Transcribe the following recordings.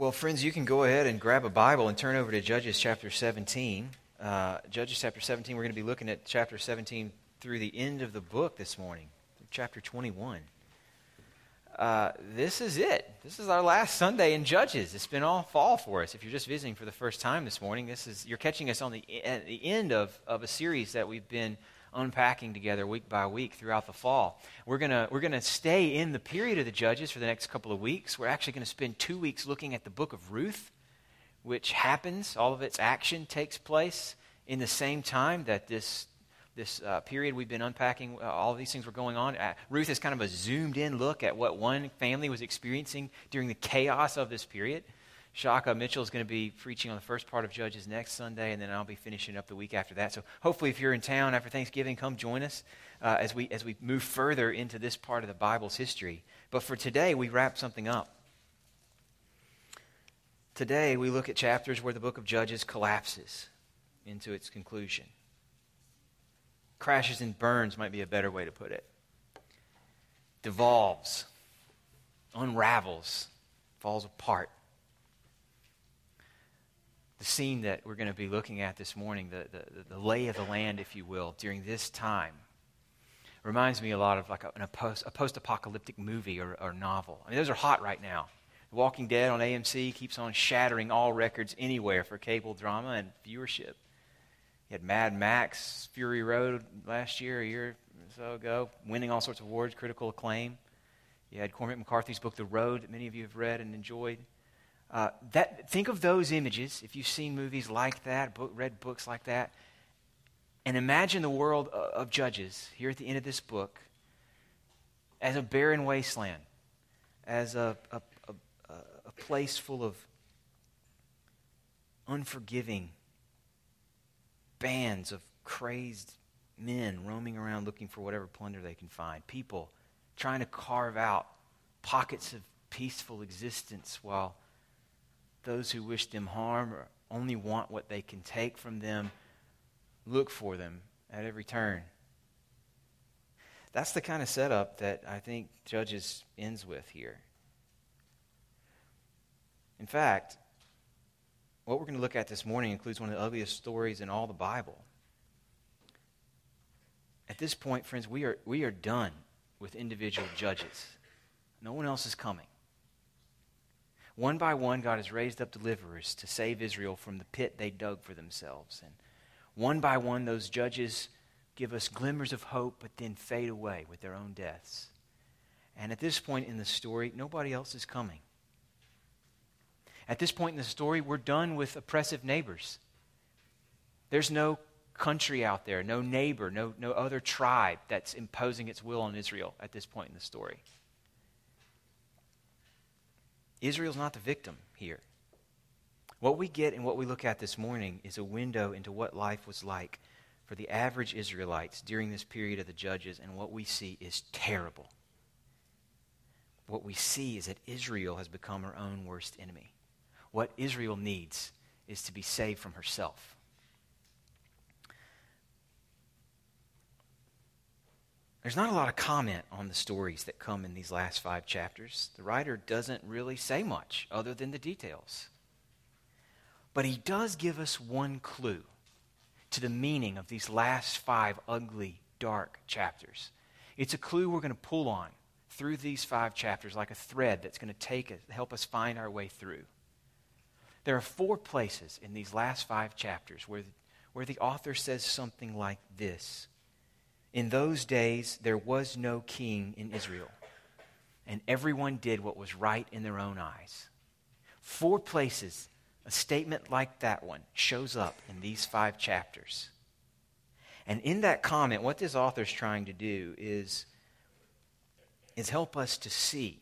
Well, friends, you can go ahead and grab a Bible and turn over to Judges chapter 17. Uh, Judges chapter 17, we're going to be looking at chapter 17 through the end of the book this morning, chapter 21. Uh, this is it. This is our last Sunday in Judges. It's been all fall for us. If you're just visiting for the first time this morning, this is you're catching us on the at the end of, of a series that we've been unpacking together week by week throughout the fall. We're going we're to stay in the period of the Judges for the next couple of weeks. We're actually going to spend 2 weeks looking at the book of Ruth, which happens, all of its action takes place in the same time that this this uh, period we've been unpacking, uh, all these things were going on. Uh, Ruth is kind of a zoomed in look at what one family was experiencing during the chaos of this period. Shaka Mitchell is going to be preaching on the first part of Judges next Sunday, and then I'll be finishing up the week after that. So hopefully, if you're in town after Thanksgiving, come join us uh, as, we, as we move further into this part of the Bible's history. But for today, we wrap something up. Today, we look at chapters where the book of Judges collapses into its conclusion. Crashes and burns might be a better way to put it. Devolves, unravels, falls apart the scene that we're going to be looking at this morning, the, the, the lay of the land, if you will, during this time, reminds me a lot of like a, a, post, a post-apocalyptic movie or, or novel. I mean, those are hot right now. The Walking Dead on AMC keeps on shattering all records anywhere for cable drama and viewership. You had Mad Max, Fury Road last year, a year or so ago, winning all sorts of awards, critical acclaim. You had Cormac McCarthy's book, The Road, that many of you have read and enjoyed. Uh, that, think of those images, if you've seen movies like that, book, read books like that, and imagine the world of Judges here at the end of this book as a barren wasteland, as a, a, a, a place full of unforgiving bands of crazed men roaming around looking for whatever plunder they can find, people trying to carve out pockets of peaceful existence while those who wish them harm or only want what they can take from them look for them at every turn. That's the kind of setup that I think Judges ends with here. In fact, what we're going to look at this morning includes one of the ugliest stories in all the Bible. At this point, friends, we are, we are done with individual judges. No one else is coming. One by one, God has raised up deliverers to save Israel from the pit they dug for themselves. And one by one, those judges give us glimmers of hope, but then fade away with their own deaths. And at this point in the story, nobody else is coming. At this point in the story, we're done with oppressive neighbors. There's no country out there, no neighbor, no, no other tribe that's imposing its will on Israel at this point in the story. Israel's not the victim here. What we get and what we look at this morning is a window into what life was like for the average Israelites during this period of the Judges, and what we see is terrible. What we see is that Israel has become her own worst enemy. What Israel needs is to be saved from herself. There's not a lot of comment on the stories that come in these last five chapters. The writer doesn't really say much other than the details. But he does give us one clue to the meaning of these last five ugly, dark chapters. It's a clue we're going to pull on through these five chapters like a thread that's going to take us, help us find our way through. There are four places in these last five chapters where, where the author says something like this in those days, there was no king in Israel, and everyone did what was right in their own eyes. Four places, a statement like that one shows up in these five chapters. And in that comment, what this author is trying to do is, is help us to see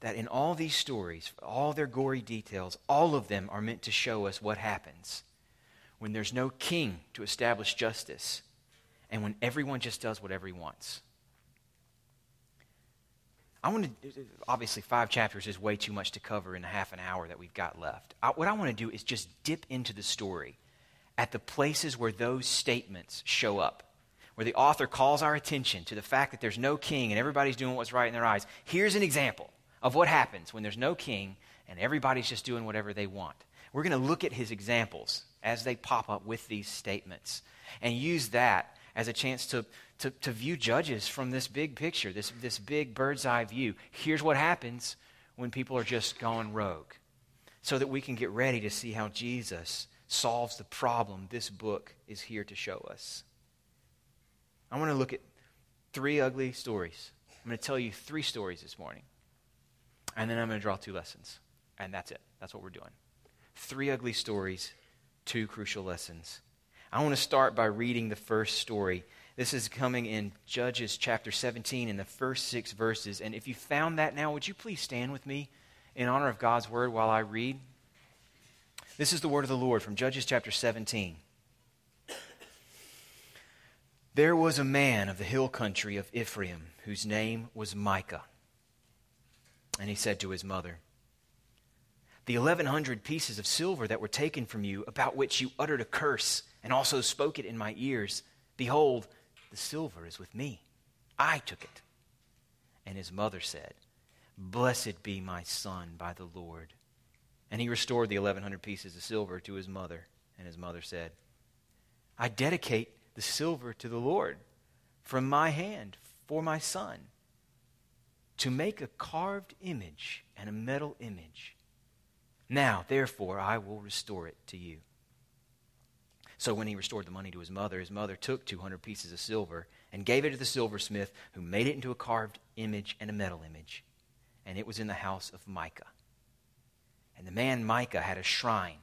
that in all these stories, all their gory details, all of them are meant to show us what happens when there's no king to establish justice and when everyone just does whatever he wants. I want to, obviously, five chapters is way too much to cover in a half an hour that we've got left. I, what I want to do is just dip into the story at the places where those statements show up, where the author calls our attention to the fact that there's no king and everybody's doing what's right in their eyes. Here's an example of what happens when there's no king and everybody's just doing whatever they want. We're going to look at his examples as they pop up with these statements and use that as a chance to, to, to view judges from this big picture, this, this big bird's eye view. Here's what happens when people are just going rogue, so that we can get ready to see how Jesus solves the problem this book is here to show us. I want to look at three ugly stories. I'm going to tell you three stories this morning. And then I'm going to draw two lessons. And that's it. That's what we're doing. Three ugly stories, two crucial lessons. I want to start by reading the first story. This is coming in Judges chapter 17 in the first six verses. And if you found that now, would you please stand with me in honor of God's word while I read? This is the word of the Lord from Judges chapter 17. There was a man of the hill country of Ephraim whose name was Micah. And he said to his mother, The eleven hundred pieces of silver that were taken from you, about which you uttered a curse, and also spoke it in my ears, behold, the silver is with me. I took it. And his mother said, Blessed be my son by the Lord. And he restored the eleven hundred pieces of silver to his mother. And his mother said, I dedicate the silver to the Lord from my hand for my son to make a carved image and a metal image. Now, therefore, I will restore it to you. So when he restored the money to his mother, his mother took 200 pieces of silver and gave it to the silversmith, who made it into a carved image and a metal image. And it was in the house of Micah. And the man Micah had a shrine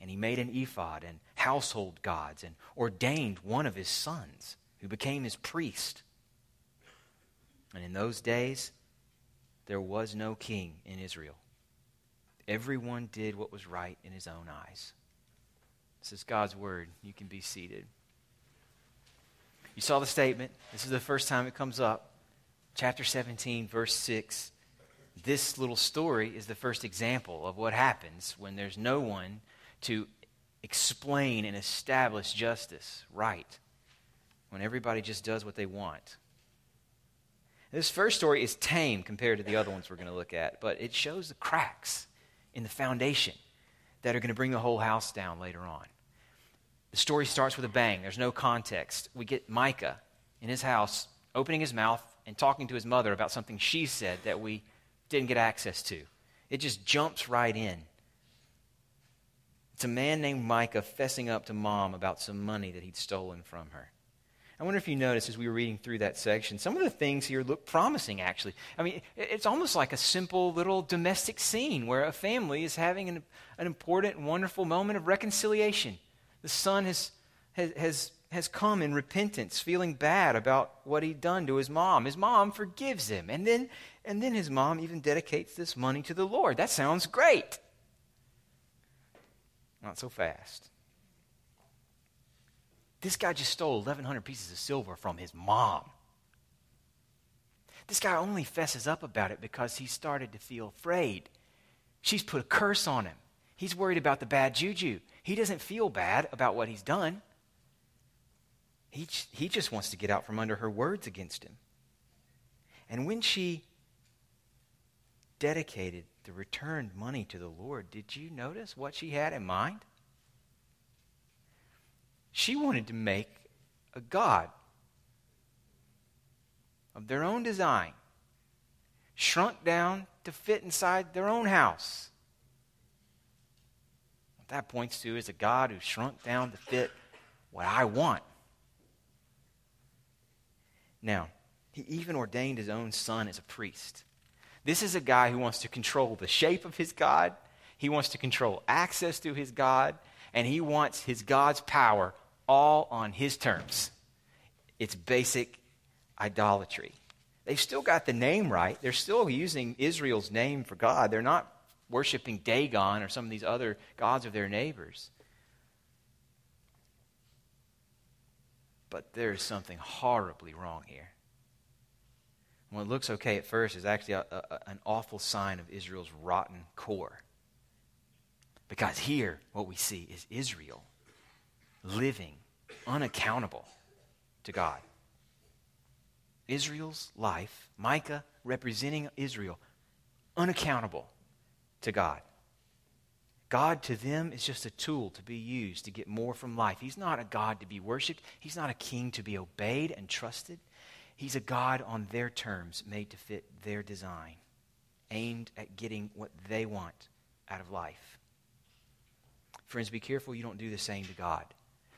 and he made an ephod and household gods and ordained one of his sons who became his priest. And in those days, there was no king in Israel. Everyone did what was right in his own eyes. This is God's word. You can be seated. You saw the statement. This is the first time it comes up. Chapter 17, verse 6. This little story is the first example of what happens when there's no one to explain and establish justice right when everybody just does what they want. This first story is tame compared to the other ones we're going to look at, but it shows the cracks in the foundation that are going to bring the whole house down later on. The story starts with a bang. There's no context. We get Micah in his house opening his mouth and talking to his mother about something she said that we didn't get access to. It just jumps right in. It's a man named Micah fessing up to mom about some money that he'd stolen from her. I wonder if you noticed as we were reading through that section, some of the things here look promising, actually. I mean, it's almost like a simple little domestic scene where a family is having an, an important, wonderful moment of reconciliation. The son has, has, has, come in repentance, feeling bad about what he'd done to his mom. His mom forgives him. And then, and then his mom even dedicates this money to the Lord. That sounds great. Not so fast. This guy just stole 1,100 pieces of silver from his mom. This guy only fesses up about it because he started to feel afraid. She's put a curse on him. He's worried about the bad juju. He doesn't feel bad about what he's done. He, he just wants to get out from under her words against him. And when she dedicated the returned money to the Lord, did you notice what she had in mind? She wanted to make a God of their own design, shrunk down to fit inside their own house. What that points to is a God who shrunk down to fit what I want. Now, he even ordained his own son as a priest. This is a guy who wants to control the shape of his God, he wants to control access to his God, and he wants his God's power all on his terms. It's basic idolatry. They've still got the name right. They're still using Israel's name for God. They're not worshiping Dagon or some of these other gods of their neighbors. But there is something horribly wrong here what looks okay at first is actually a, a, an awful sign of Israel's rotten core. Because here, what we see is Israel living unaccountable to God. Israel's life, Micah representing Israel, unaccountable to God. God to them is just a tool to be used to get more from life. He's not a God to be worshiped, He's not a king to be obeyed and trusted. He's a God on their terms, made to fit their design, aimed at getting what they want out of life. Friends, be careful you don't do the same to God.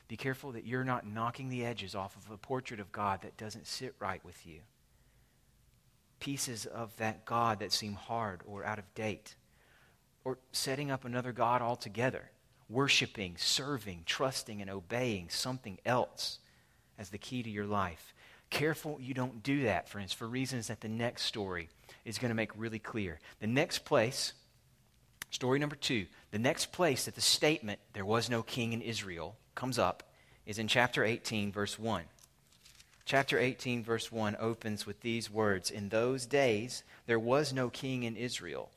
Be careful that you're not knocking the edges off of a portrait of God that doesn't sit right with you. Pieces of that God that seem hard or out of date or setting up another God altogether, worshiping, serving, trusting, and obeying something else as the key to your life. Careful you don't do that, friends, for reasons that the next story is going to make really clear. The next place, story number two, the next place that the statement, there was no king in Israel, comes up is in chapter 18, verse 1. Chapter 18, verse 1 opens with these words In those days there was no king in Israel.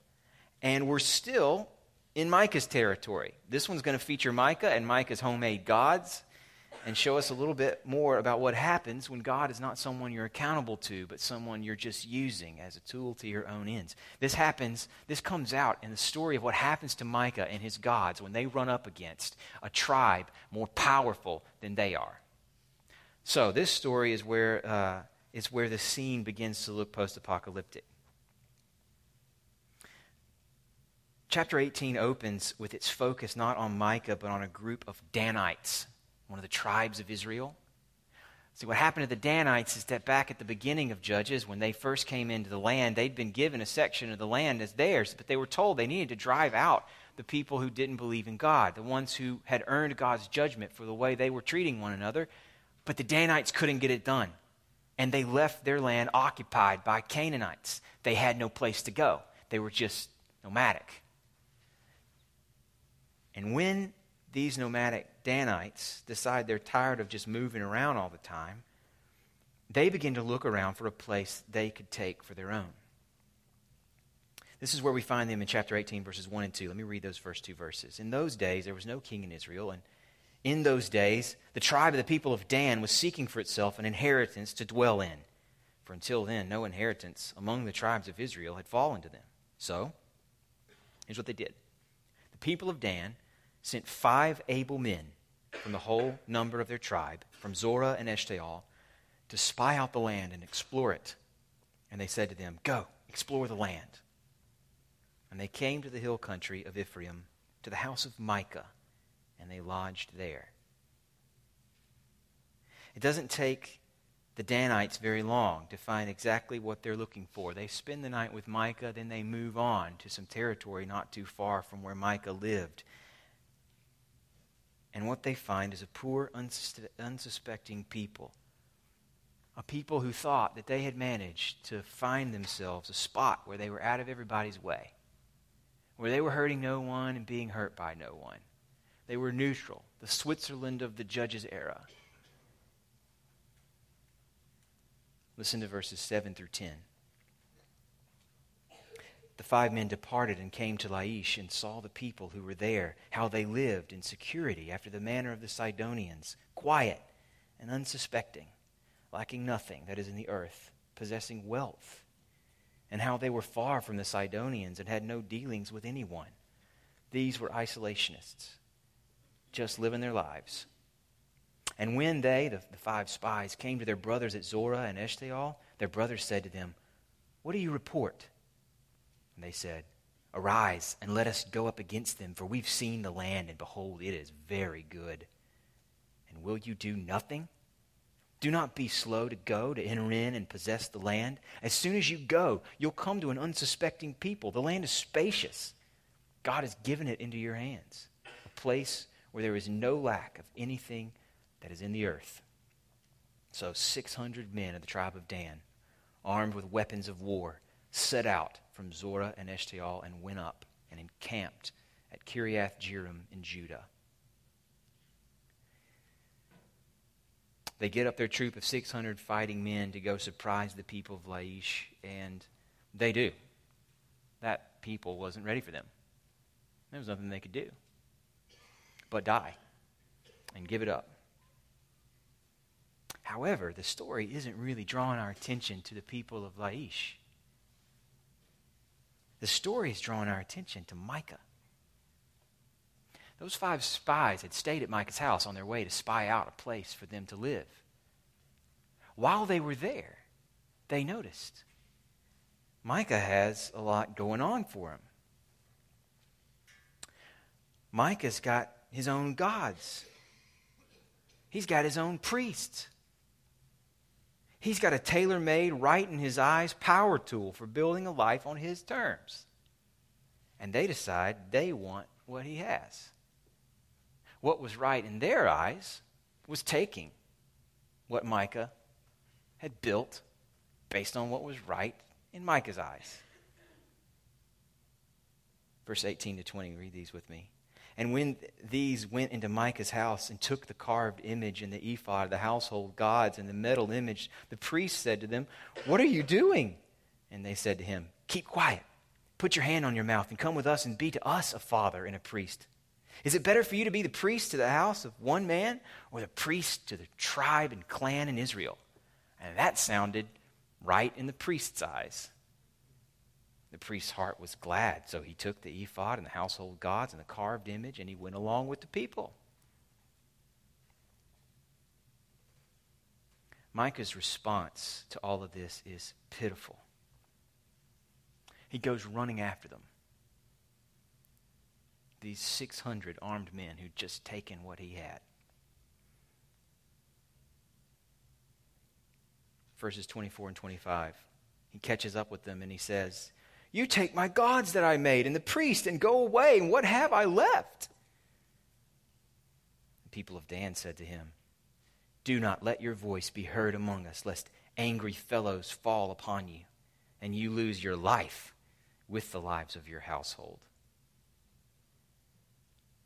And we're still in Micah's territory. This one's going to feature Micah and Micah's homemade gods and show us a little bit more about what happens when God is not someone you're accountable to, but someone you're just using as a tool to your own ends. This happens, this comes out in the story of what happens to Micah and his gods when they run up against a tribe more powerful than they are. So, this story is where, uh, is where the scene begins to look post apocalyptic. Chapter 18 opens with its focus not on Micah, but on a group of Danites, one of the tribes of Israel. See, what happened to the Danites is that back at the beginning of Judges, when they first came into the land, they'd been given a section of the land as theirs, but they were told they needed to drive out the people who didn't believe in God, the ones who had earned God's judgment for the way they were treating one another. But the Danites couldn't get it done. And they left their land occupied by Canaanites. They had no place to go, they were just nomadic. And when these nomadic Danites decide they're tired of just moving around all the time, they begin to look around for a place they could take for their own. This is where we find them in chapter 18, verses 1 and 2. Let me read those first two verses. In those days, there was no king in Israel, and in those days, the tribe of the people of Dan was seeking for itself an inheritance to dwell in. For until then, no inheritance among the tribes of Israel had fallen to them. So, here's what they did people of Dan sent five able men from the whole number of their tribe, from Zorah and Eshtaol, to spy out the land and explore it. And they said to them, Go, explore the land. And they came to the hill country of Ephraim, to the house of Micah, and they lodged there. It doesn't take the Danites very long to find exactly what they're looking for. They spend the night with Micah, then they move on to some territory not too far from where Micah lived. And what they find is a poor, unsuspecting people. A people who thought that they had managed to find themselves a spot where they were out of everybody's way, where they were hurting no one and being hurt by no one. They were neutral, the Switzerland of the judges' era. Listen to verses 7 through 10. The five men departed and came to Laish and saw the people who were there, how they lived in security after the manner of the Sidonians, quiet and unsuspecting, lacking nothing that is in the earth, possessing wealth, and how they were far from the Sidonians and had no dealings with anyone. These were isolationists, just living their lives. And when they, the, the five spies, came to their brothers at Zorah and Eshtaol, their brothers said to them, What do you report? And they said, Arise and let us go up against them, for we've seen the land, and behold, it is very good. And will you do nothing? Do not be slow to go to enter in and possess the land. As soon as you go, you'll come to an unsuspecting people. The land is spacious. God has given it into your hands, a place where there is no lack of anything that is in the earth. So 600 men of the tribe of Dan, armed with weapons of war, set out from Zorah and Eshtaol and went up and encamped at Kiriath Jearim in Judah. They get up their troop of 600 fighting men to go surprise the people of Laish, and they do. That people wasn't ready for them. There was nothing they could do but die and give it up. However, the story isn't really drawing our attention to the people of Laish. the story is drawing our attention to Micah. Those five spies had stayed at Micah's house on their way to spy out a place for them to live. While they were there, they noticed Micah has a lot going on for him. Micah's got his own gods. He's got his own priests. He's got a tailor made, right in his eyes power tool for building a life on his terms. And they decide they want what he has. What was right in their eyes was taking what Micah had built based on what was right in Micah's eyes. Verse 18 to 20, read these with me. And when these went into Micah's house and took the carved image and the ephod, the household gods, and the metal image, the priest said to them, What are you doing? And they said to him, Keep quiet. Put your hand on your mouth and come with us and be to us a father and a priest. Is it better for you to be the priest to the house of one man or the priest to the tribe and clan in Israel? And that sounded right in the priest's eyes. The priest's heart was glad, so he took the ephod and the household gods and the carved image, and he went along with the people. Micah's response to all of this is pitiful. He goes running after them. These 600 armed men who'd just taken what he had. Verses 24 and 25. He catches up with them and he says, you take my gods that I made and the priest and go away, and what have I left? The people of Dan said to him, Do not let your voice be heard among us, lest angry fellows fall upon you, and you lose your life with the lives of your household.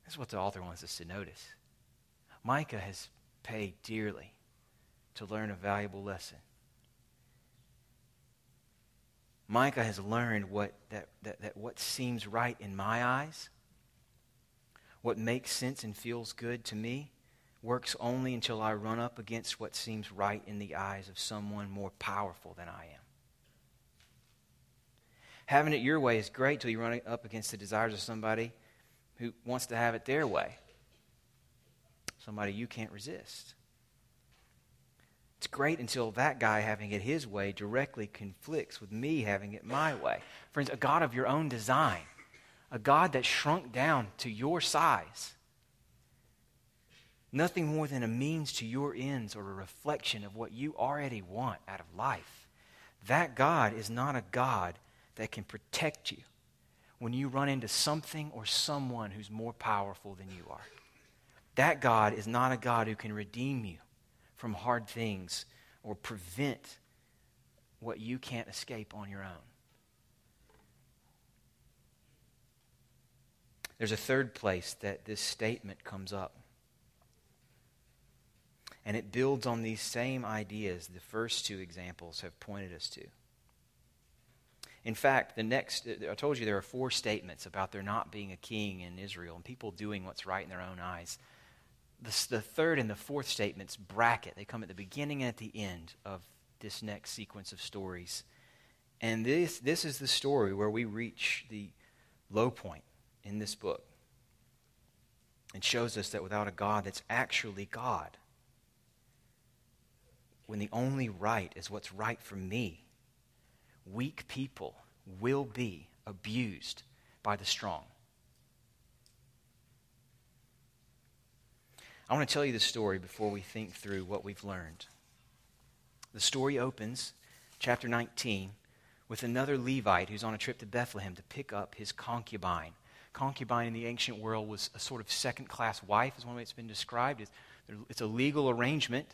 That's what the author wants us to notice. Micah has paid dearly to learn a valuable lesson. Micah has learned what, that, that, that what seems right in my eyes, what makes sense and feels good to me, works only until I run up against what seems right in the eyes of someone more powerful than I am. Having it your way is great till you run up against the desires of somebody who wants to have it their way. Somebody you can't resist. It's great until that guy having it his way directly conflicts with me having it my way. Friends, a God of your own design, a God that shrunk down to your size, nothing more than a means to your ends or a reflection of what you already want out of life. That God is not a God that can protect you when you run into something or someone who's more powerful than you are. That God is not a God who can redeem you from hard things or prevent what you can't escape on your own. There's a third place that this statement comes up. And it builds on these same ideas the first two examples have pointed us to. In fact, the next, I told you there are four statements about there not being a king in Israel and people doing what's right in their own eyes the, the third and the fourth statements bracket. They come at the beginning and at the end of this next sequence of stories. And this, this is the story where we reach the low point in this book. It shows us that without a God that's actually God, when the only right is what's right for me, weak people will be abused by the strong. I want to tell you the story before we think through what we've learned. The story opens, chapter 19, with another Levite who's on a trip to Bethlehem to pick up his concubine. Concubine in the ancient world was a sort of second class wife, is one way it's been described. It's, a legal arrangement,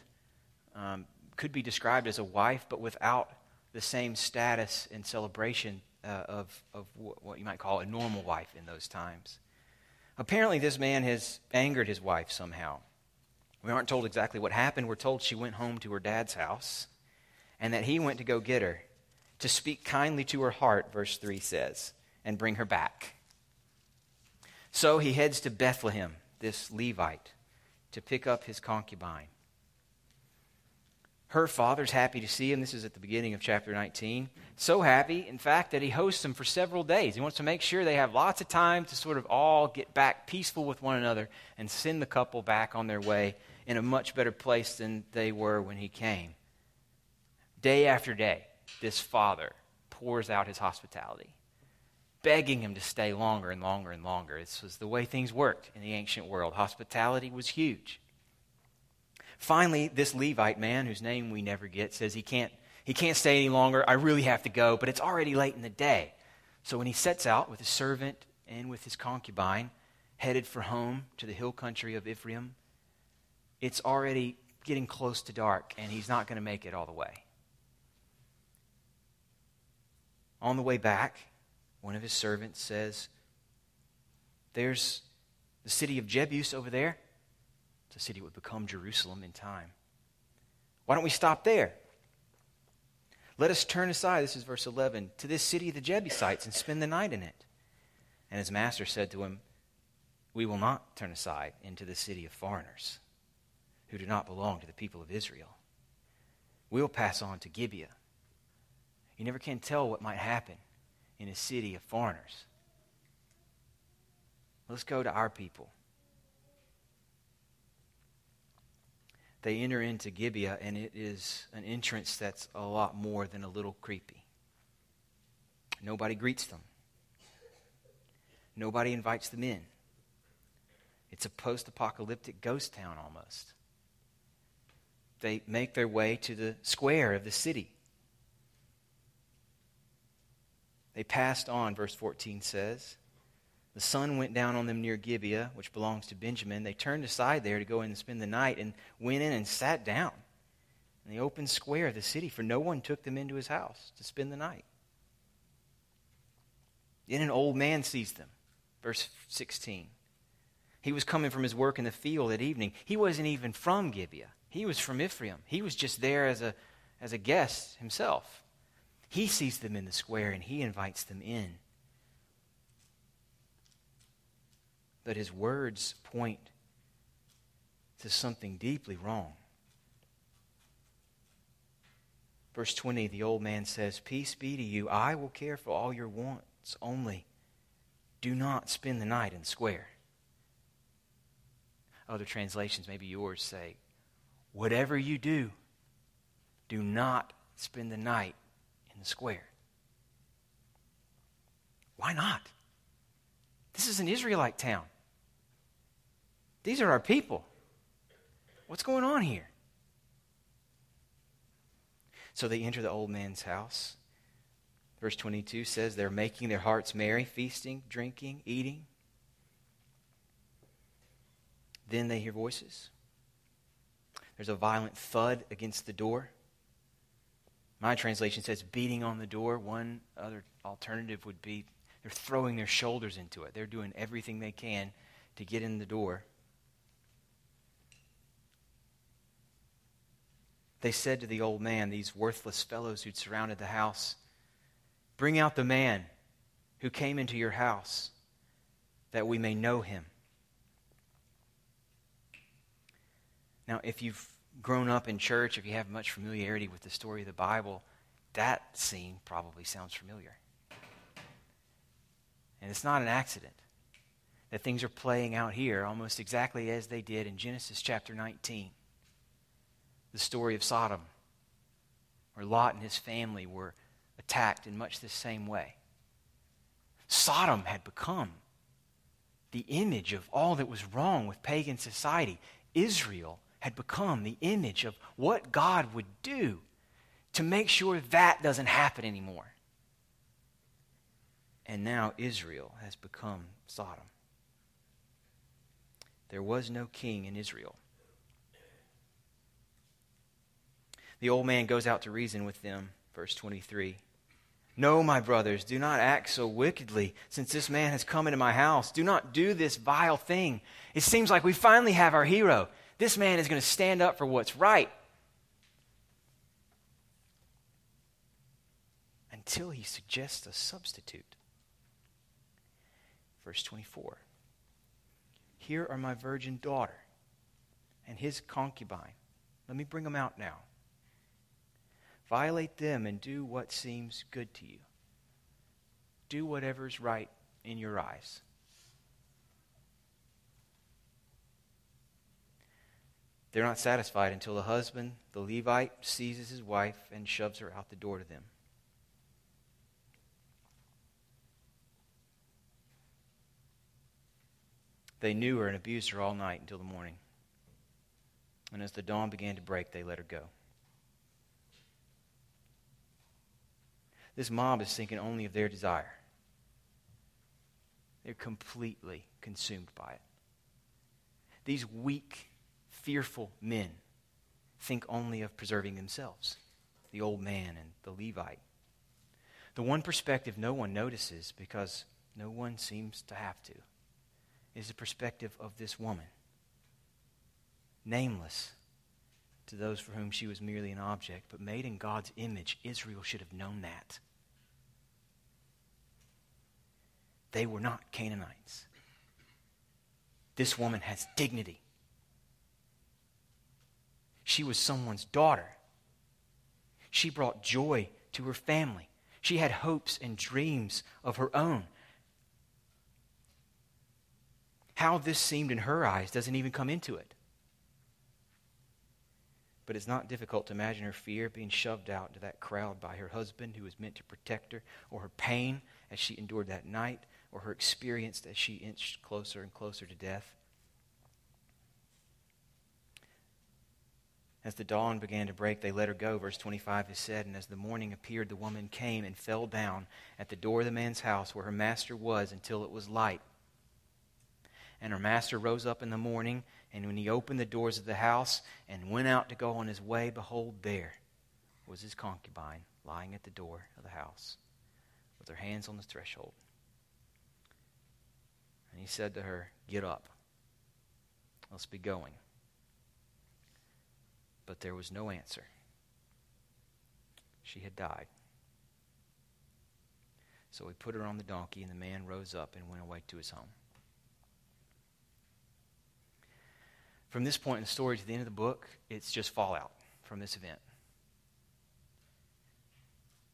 um, could be described as a wife, but without the same status and celebration uh, of, of what you might call a normal wife in those times. Apparently, this man has angered his wife somehow. We aren't told exactly what happened. We're told she went home to her dad's house and that he went to go get her, to speak kindly to her heart, verse 3 says, and bring her back. So he heads to Bethlehem, this Levite, to pick up his concubine. Her father's happy to see him. This is at the beginning of chapter 19. So happy, in fact, that he hosts them for several days. He wants to make sure they have lots of time to sort of all get back peaceful with one another and send the couple back on their way in a much better place than they were when he came. Day after day, this father pours out his hospitality, begging him to stay longer and longer and longer. This was the way things worked in the ancient world. Hospitality was huge. Finally, this Levite man, whose name we never get, says he can't, he can't stay any longer. I really have to go, but it's already late in the day. So when he sets out with his servant and with his concubine, headed for home to the hill country of Ephraim, it's already getting close to dark, and he's not going to make it all the way. On the way back, one of his servants says, There's the city of Jebus over there. A city would become Jerusalem in time. Why don't we stop there? Let us turn aside, this is verse 11, to this city of the Jebusites and spend the night in it. And his master said to him, We will not turn aside into the city of foreigners who do not belong to the people of Israel. We'll pass on to Gibeah you never can tell what might happen in a city of foreigners. Let's go to our people. They enter into Gibeah, and it is an entrance that's a lot more than a little creepy. Nobody greets them, nobody invites them in. It's a post apocalyptic ghost town almost. They make their way to the square of the city. They passed on, verse 14 says. The sun went down on them near Gibeah, which belongs to Benjamin. They turned aside there to go in and spend the night and went in and sat down in the open square of the city, for no one took them into his house to spend the night. Then an old man sees them. Verse 16. He was coming from his work in the field at evening. He wasn't even from Gibeah, he was from Ephraim. He was just there as a, as a guest himself. He sees them in the square and he invites them in. But his words point to something deeply wrong. Verse 20, the old man says, Peace be to you. I will care for all your wants, only do not spend the night in the square. Other translations, maybe yours, say, Whatever you do, do not spend the night in the square. Why not? This is an Israelite town. These are our people. What's going on here? So they enter the old man's house. Verse 22 says they're making their hearts merry, feasting, drinking, eating. Then they hear voices. There's a violent thud against the door. My translation says beating on the door. One other alternative would be they're throwing their shoulders into it. They're doing everything they can to get in the door. They said to the old man, these worthless fellows who'd surrounded the house, Bring out the man who came into your house, that we may know him. Now, if you've grown up in church, if you have much familiarity with the story of the Bible, that scene probably sounds familiar. And it's not an accident that things are playing out here almost exactly as they did in Genesis chapter 19. The story of Sodom, where Lot and his family were attacked in much the same way. Sodom had become the image of all that was wrong with pagan society. Israel had become the image of what God would do to make sure that doesn't happen anymore. And now Israel has become Sodom. There was no king in Israel. The old man goes out to reason with them, verse 23. No, my brothers, do not act so wickedly, since this man has come into my house. Do not do this vile thing. It seems like we finally have our hero. This man is going to stand up for what's right. Until he suggests a substitute. Verse 24 Here are my virgin daughter and his concubine. Let me bring them out now. Violate them and do what seems good to you. Do whatever's right in your eyes. They're not satisfied until the husband, the Levite, seizes his wife and shoves her out the door to them. They knew her and abused her all night until the morning. And as the dawn began to break, they let her go. This mob is thinking only of their desire. They're completely consumed by it. These weak, fearful men think only of preserving themselves the old man and the Levite. The one perspective no one notices because no one seems to have to is the perspective of this woman, nameless to those for whom she was merely an object, but made in God's image. Israel should have known that. They were not Canaanites. This woman has dignity. She was someone's daughter. She brought joy to her family. She had hopes and dreams of her own. How this seemed in her eyes doesn't even come into it. But it's not difficult to imagine her fear being shoved out into that crowd by her husband who was meant to protect her, or her pain as she endured that night, or her experience as she inched closer and closer to death. As the dawn began to break, they let her go. Verse 25 is said, And as the morning appeared, the woman came and fell down at the door of the man's house where her master was until it was light. And her master rose up in the morning, and when he opened the doors of the house and went out to go on his way, behold, there was his concubine lying at the door of the house with her hands on the threshold. He said to her, Get up. Let's be going. But there was no answer. She had died. So he put her on the donkey, and the man rose up and went away to his home. From this point in the story to the end of the book, it's just fallout from this event.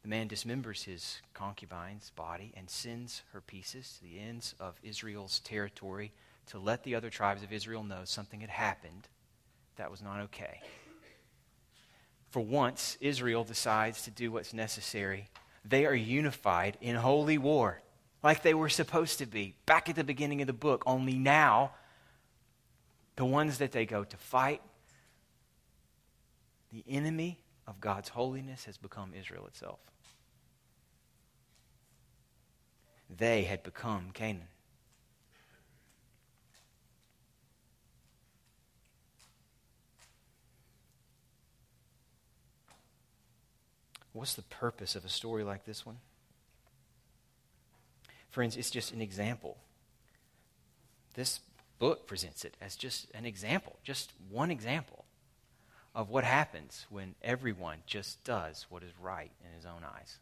The man dismembers his concubine's body and sends her pieces to the ends of Israel's territory to let the other tribes of Israel know something had happened that was not okay for once, Israel decides to do what's necessary. They are unified in holy war, like they were supposed to be back at the beginning of the book. Only now, the ones that they go to fight, the enemy of God's holiness has become Israel itself. They had become Canaan. What's the purpose of a story like this one? Friends, it's just an example. This book presents it as just an example, just one example of what happens when everyone just does what is right in his own eyes.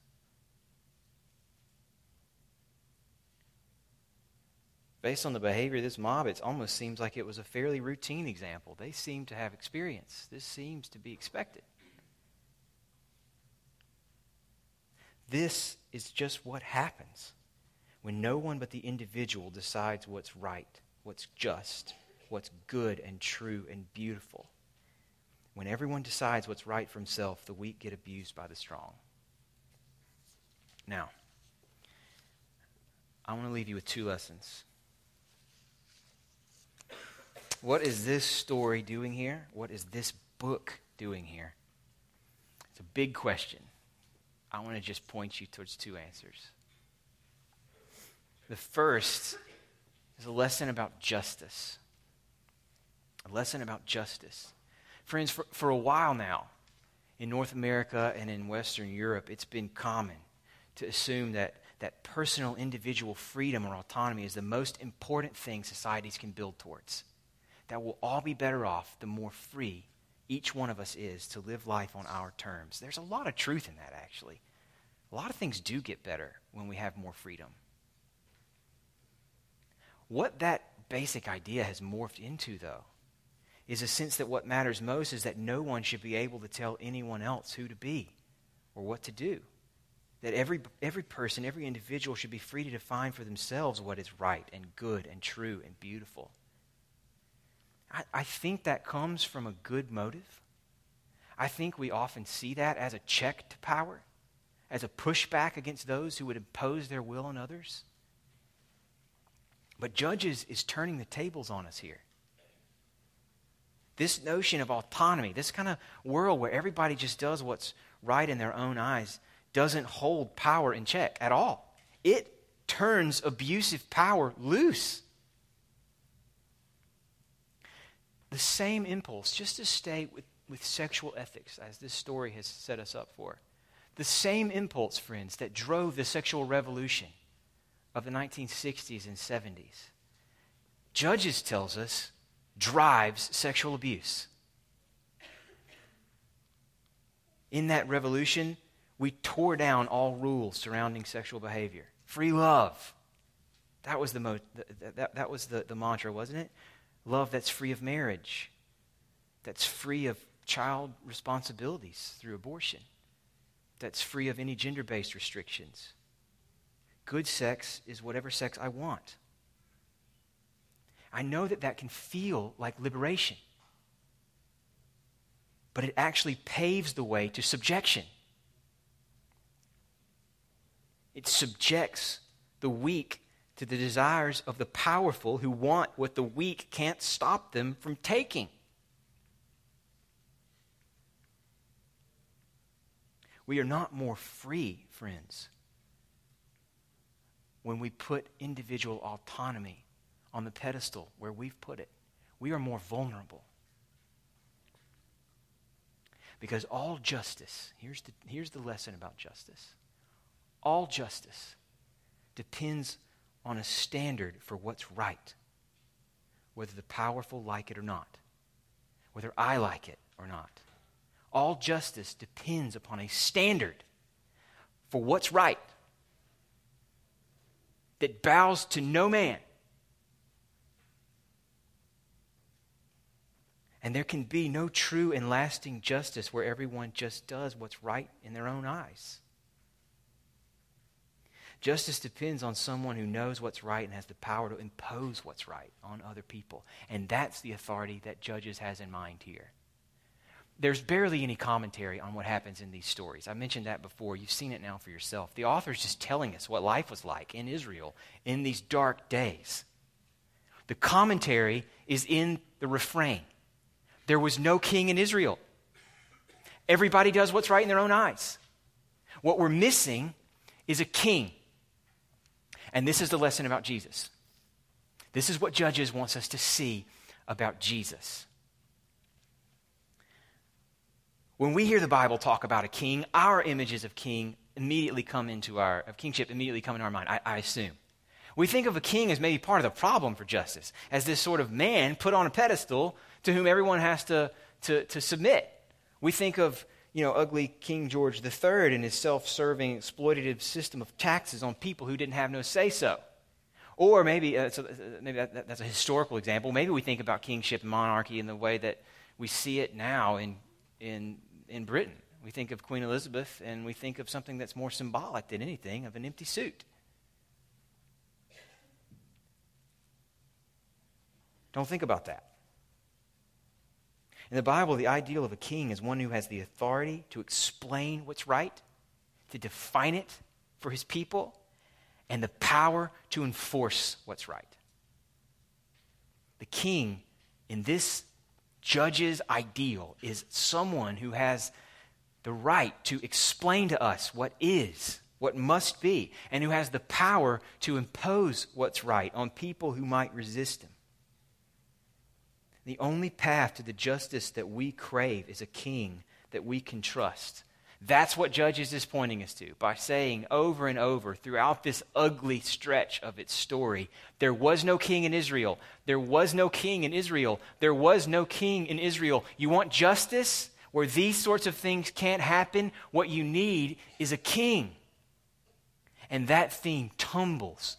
Based on the behavior of this mob, it almost seems like it was a fairly routine example. They seem to have experience. This seems to be expected. This is just what happens when no one but the individual decides what's right, what's just, what's good and true and beautiful. When everyone decides what's right for himself, the weak get abused by the strong. Now, I want to leave you with two lessons. What is this story doing here? What is this book doing here? It's a big question. I want to just point you towards two answers. The first is a lesson about justice. A lesson about justice. Friends, for, for a while now, in North America and in Western Europe, it's been common to assume that, that personal individual freedom or autonomy is the most important thing societies can build towards. That we'll all be better off the more free each one of us is to live life on our terms. There's a lot of truth in that, actually. A lot of things do get better when we have more freedom. What that basic idea has morphed into, though, is a sense that what matters most is that no one should be able to tell anyone else who to be or what to do. That every, every person, every individual should be free to define for themselves what is right and good and true and beautiful. I, I think that comes from a good motive. I think we often see that as a check to power, as a pushback against those who would impose their will on others. But Judges is turning the tables on us here. This notion of autonomy, this kind of world where everybody just does what's right in their own eyes, doesn't hold power in check at all. It turns abusive power loose. The same impulse, just to stay with, with sexual ethics, as this story has set us up for, the same impulse, friends, that drove the sexual revolution of the 1960s and 70s, Judges tells us drives sexual abuse. In that revolution, we tore down all rules surrounding sexual behavior. Free love. That was the, mo- that, that, that was the, the mantra, wasn't it? Love that's free of marriage, that's free of child responsibilities through abortion, that's free of any gender based restrictions. Good sex is whatever sex I want. I know that that can feel like liberation. But it actually paves the way to subjection. It subjects the weak to the desires of the powerful who want what the weak can't stop them from taking. We are not more free, friends, when we put individual autonomy on the pedestal where we've put it. We are more vulnerable. Because all justice, here's the, here's the lesson about justice all justice depends on a standard for what's right, whether the powerful like it or not, whether I like it or not. All justice depends upon a standard for what's right that bows to no man And there can be no true and lasting justice where everyone just does what's right in their own eyes. Justice depends on someone who knows what's right and has the power to impose what's right on other people. And that's the authority that Judges has in mind here. There's barely any commentary on what happens in these stories. I mentioned that before. You've seen it now for yourself. The author's just telling us what life was like in Israel in these dark days. The commentary is in the refrain there was no king in Israel. Everybody does what's right in their own eyes. What we're missing is a king. And this is the lesson about Jesus. This is what Judges wants us to see about Jesus. When we hear the Bible talk about a king, our images of king immediately come into our of kingship immediately come into our mind, I, I assume. We think of a king as maybe part of the problem for justice, as this sort of man put on a pedestal to whom everyone has to, to, to submit. We think of you know, ugly King George III and his self serving, exploitative system of taxes on people who didn't have no say so. Or maybe, uh, so uh, maybe that, that, that's a historical example. Maybe we think about kingship and monarchy in the way that we see it now in, in, in Britain. We think of Queen Elizabeth and we think of something that's more symbolic than anything of an empty suit. Don't think about that. In the Bible, the ideal of a king is one who has the authority to explain what's right, to define it for his people, and the power to enforce what's right. The king in this judge's ideal is someone who has the right to explain to us what is, what must be, and who has the power to impose what's right on people who might resist him. The only path to the justice that we crave is a king that we can trust. That's what Judges is pointing us to by saying over and over throughout this ugly stretch of its story there was no king in Israel. There was no king in Israel. There was no king in Israel. You want justice where these sorts of things can't happen? What you need is a king. And that theme tumbles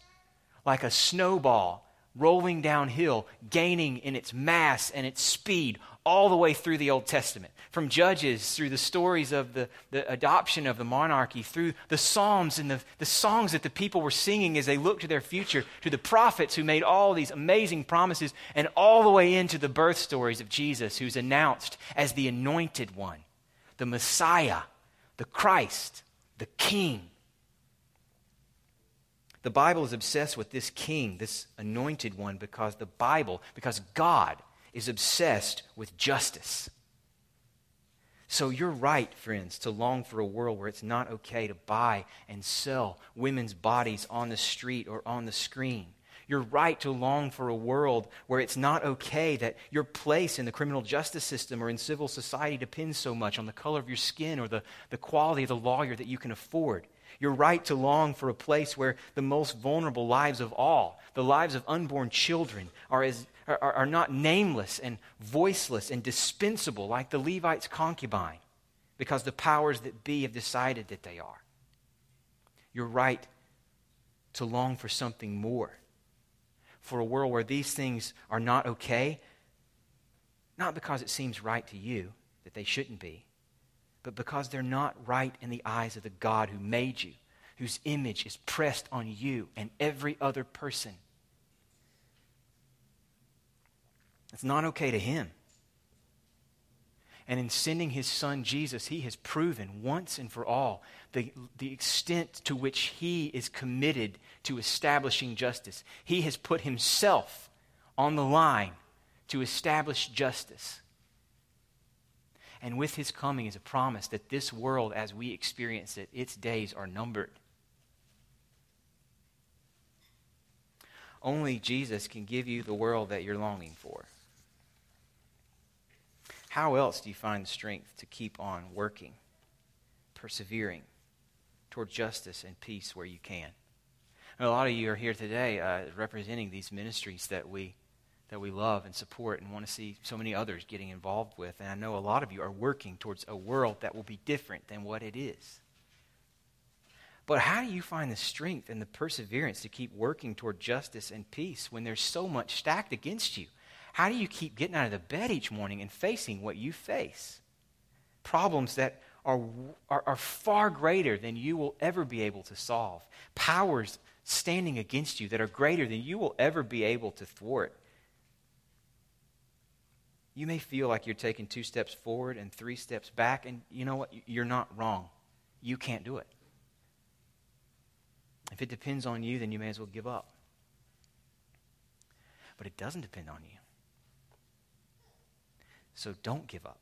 like a snowball rolling downhill, gaining in its mass and its speed all the way through the Old Testament. From Judges, through the stories of the, the adoption of the monarchy, through the Psalms and the, the songs that the people were singing as they looked to their future, to the prophets who made all these amazing promises, and all the way into the birth stories of Jesus, who's announced as the anointed one, the Messiah, the Christ, the King. The Bible is obsessed with this king, this anointed one, because the Bible, because God is obsessed with justice. So you're right, friends, to long for a world where it's not okay to buy and sell women's bodies on the street or on the screen. You're right to long for a world where it's not okay that your place in the criminal justice system or in civil society depends so much on the color of your skin or the, the quality of the lawyer that you can afford. You're right to long for a place where the most vulnerable lives of all, the lives of unborn children, are, as, are, are not nameless and voiceless and dispensable like the Levite's concubine because the powers that be have decided that they are. You're right to long for something more, for a world where these things are not okay, not because it seems right to you that they shouldn't be, but because they're not right in the eyes of the God who made you, whose image is pressed on you and every other person. It's not okay to him. And in sending his son Jesus, he has proven once and for all the, the extent to which he is committed to establishing justice. He has put himself on the line to establish justice. And with his coming is a promise that this world, as we experience it, its days are numbered. Only Jesus can give you the world that you're longing for. How else do you find strength to keep on working, persevering toward justice and peace where you can? And a lot of you are here today uh, representing these ministries that we that we love and support and want to see so many others getting involved with. And I know a lot of you are working towards a world that will be different than what it is. But how do you find the strength and the perseverance to keep working toward justice and peace when there's so much stacked against you? How do you keep getting out of the bed each morning and facing what you face? Problems that are, are, are far greater than you will ever be able to solve. Powers standing against you that are greater than you will ever be able to thwart. You may feel like you're taking two steps forward and three steps back, and you know what? You're not wrong. You can't do it. If it depends on you, then you may as well give up. But it doesn't depend on you. So don't give up.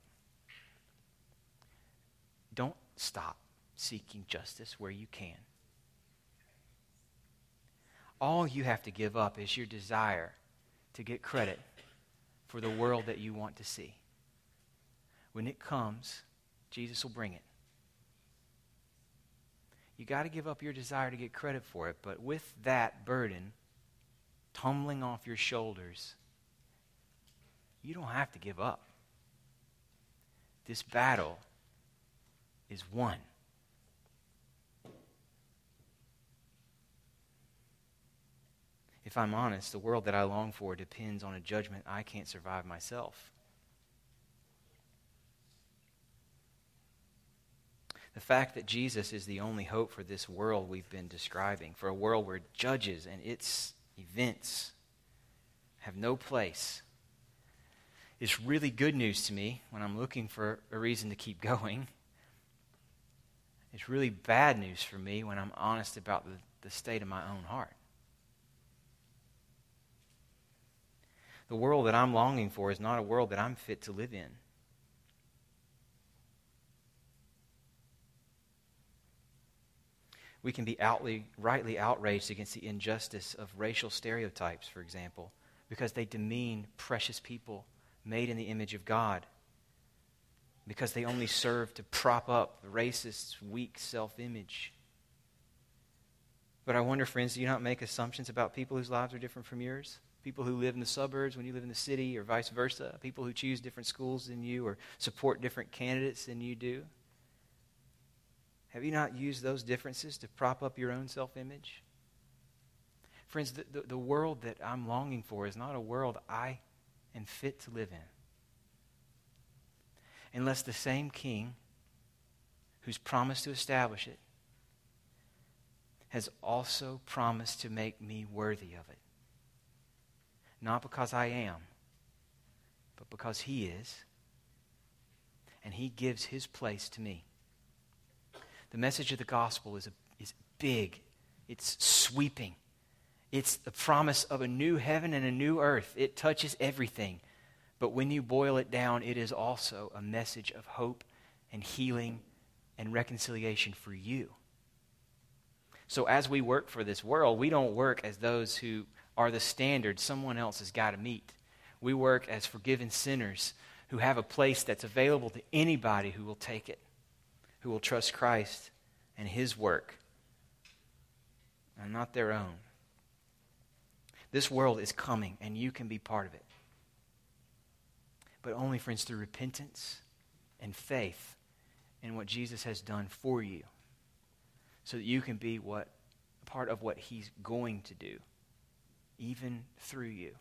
Don't stop seeking justice where you can. All you have to give up is your desire to get credit for the world that you want to see. When it comes, Jesus will bring it. You got to give up your desire to get credit for it, but with that burden tumbling off your shoulders, you don't have to give up. This battle is won. If I'm honest, the world that I long for depends on a judgment I can't survive myself. The fact that Jesus is the only hope for this world we've been describing, for a world where judges and its events have no place, is really good news to me when I'm looking for a reason to keep going. It's really bad news for me when I'm honest about the, the state of my own heart. The world that I'm longing for is not a world that I'm fit to live in. We can be outly, rightly outraged against the injustice of racial stereotypes, for example, because they demean precious people made in the image of God, because they only serve to prop up the racist's weak self image. But I wonder, friends, do you not make assumptions about people whose lives are different from yours? People who live in the suburbs when you live in the city, or vice versa, people who choose different schools than you or support different candidates than you do? Have you not used those differences to prop up your own self image? Friends, the, the, the world that I'm longing for is not a world I am fit to live in. Unless the same king who's promised to establish it has also promised to make me worthy of it. Not because I am, but because He is. And He gives His place to me. The message of the gospel is, a, is big, it's sweeping. It's the promise of a new heaven and a new earth. It touches everything. But when you boil it down, it is also a message of hope and healing and reconciliation for you. So as we work for this world, we don't work as those who are the standard someone else has got to meet. We work as forgiven sinners who have a place that's available to anybody who will take it, who will trust Christ and his work, and not their own. This world is coming, and you can be part of it. But only, friends, through repentance and faith in what Jesus has done for you so that you can be what part of what he's going to do even through you.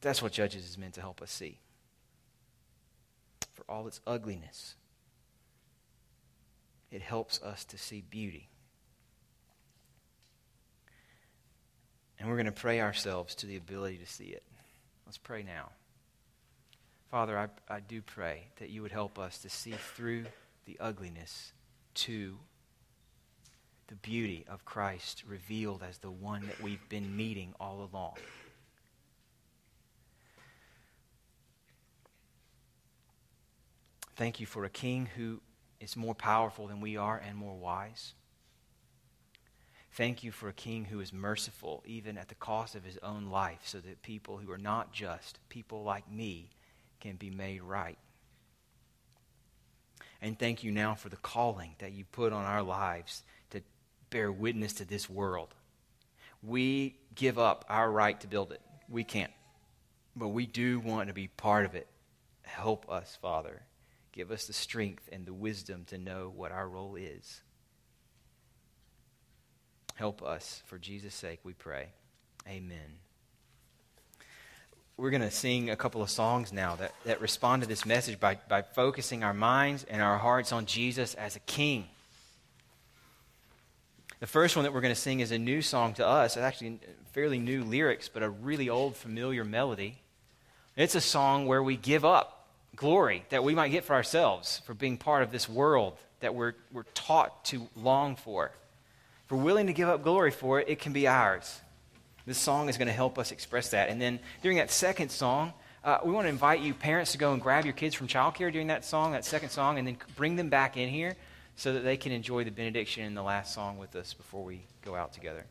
That's what judges is meant to help us see. For all its ugliness it helps us to see beauty. And we're going to pray ourselves to the ability to see it. Let's pray now. Father I, I do pray that you would help us to see through the ugliness to the beauty of Christ revealed as the one that we've been meeting all along. Thank you for a king who is more powerful than we are and more wise. Thank you for a king who is merciful, even at the cost of his own life, so that people who are not just, people like me, can be made right. And thank you now for the calling that you put on our lives bear witness to this world. We give up our right to build it. We can't. But we do want to be part of it. Help us, Father. Give us the strength and the wisdom to know what our role is. Help us. For Jesus' sake, we pray. Amen we're going to sing a couple of songs now that, that respond to this message by, by focusing our minds and our hearts on Jesus as a king. The first one that we're going to sing is a new song to us. It's actually fairly new lyrics, but a really old, familiar melody. It's a song where we give up glory that we might get for ourselves for being part of this world that we're, we're taught to long for. If we're willing to give up glory for it, it can be ours. This song is going to help us express that. And then during that second song, uh, we want to invite you, parents, to go and grab your kids from childcare during that song, that second song, and then bring them back in here so that they can enjoy the benediction in the last song with us before we go out together.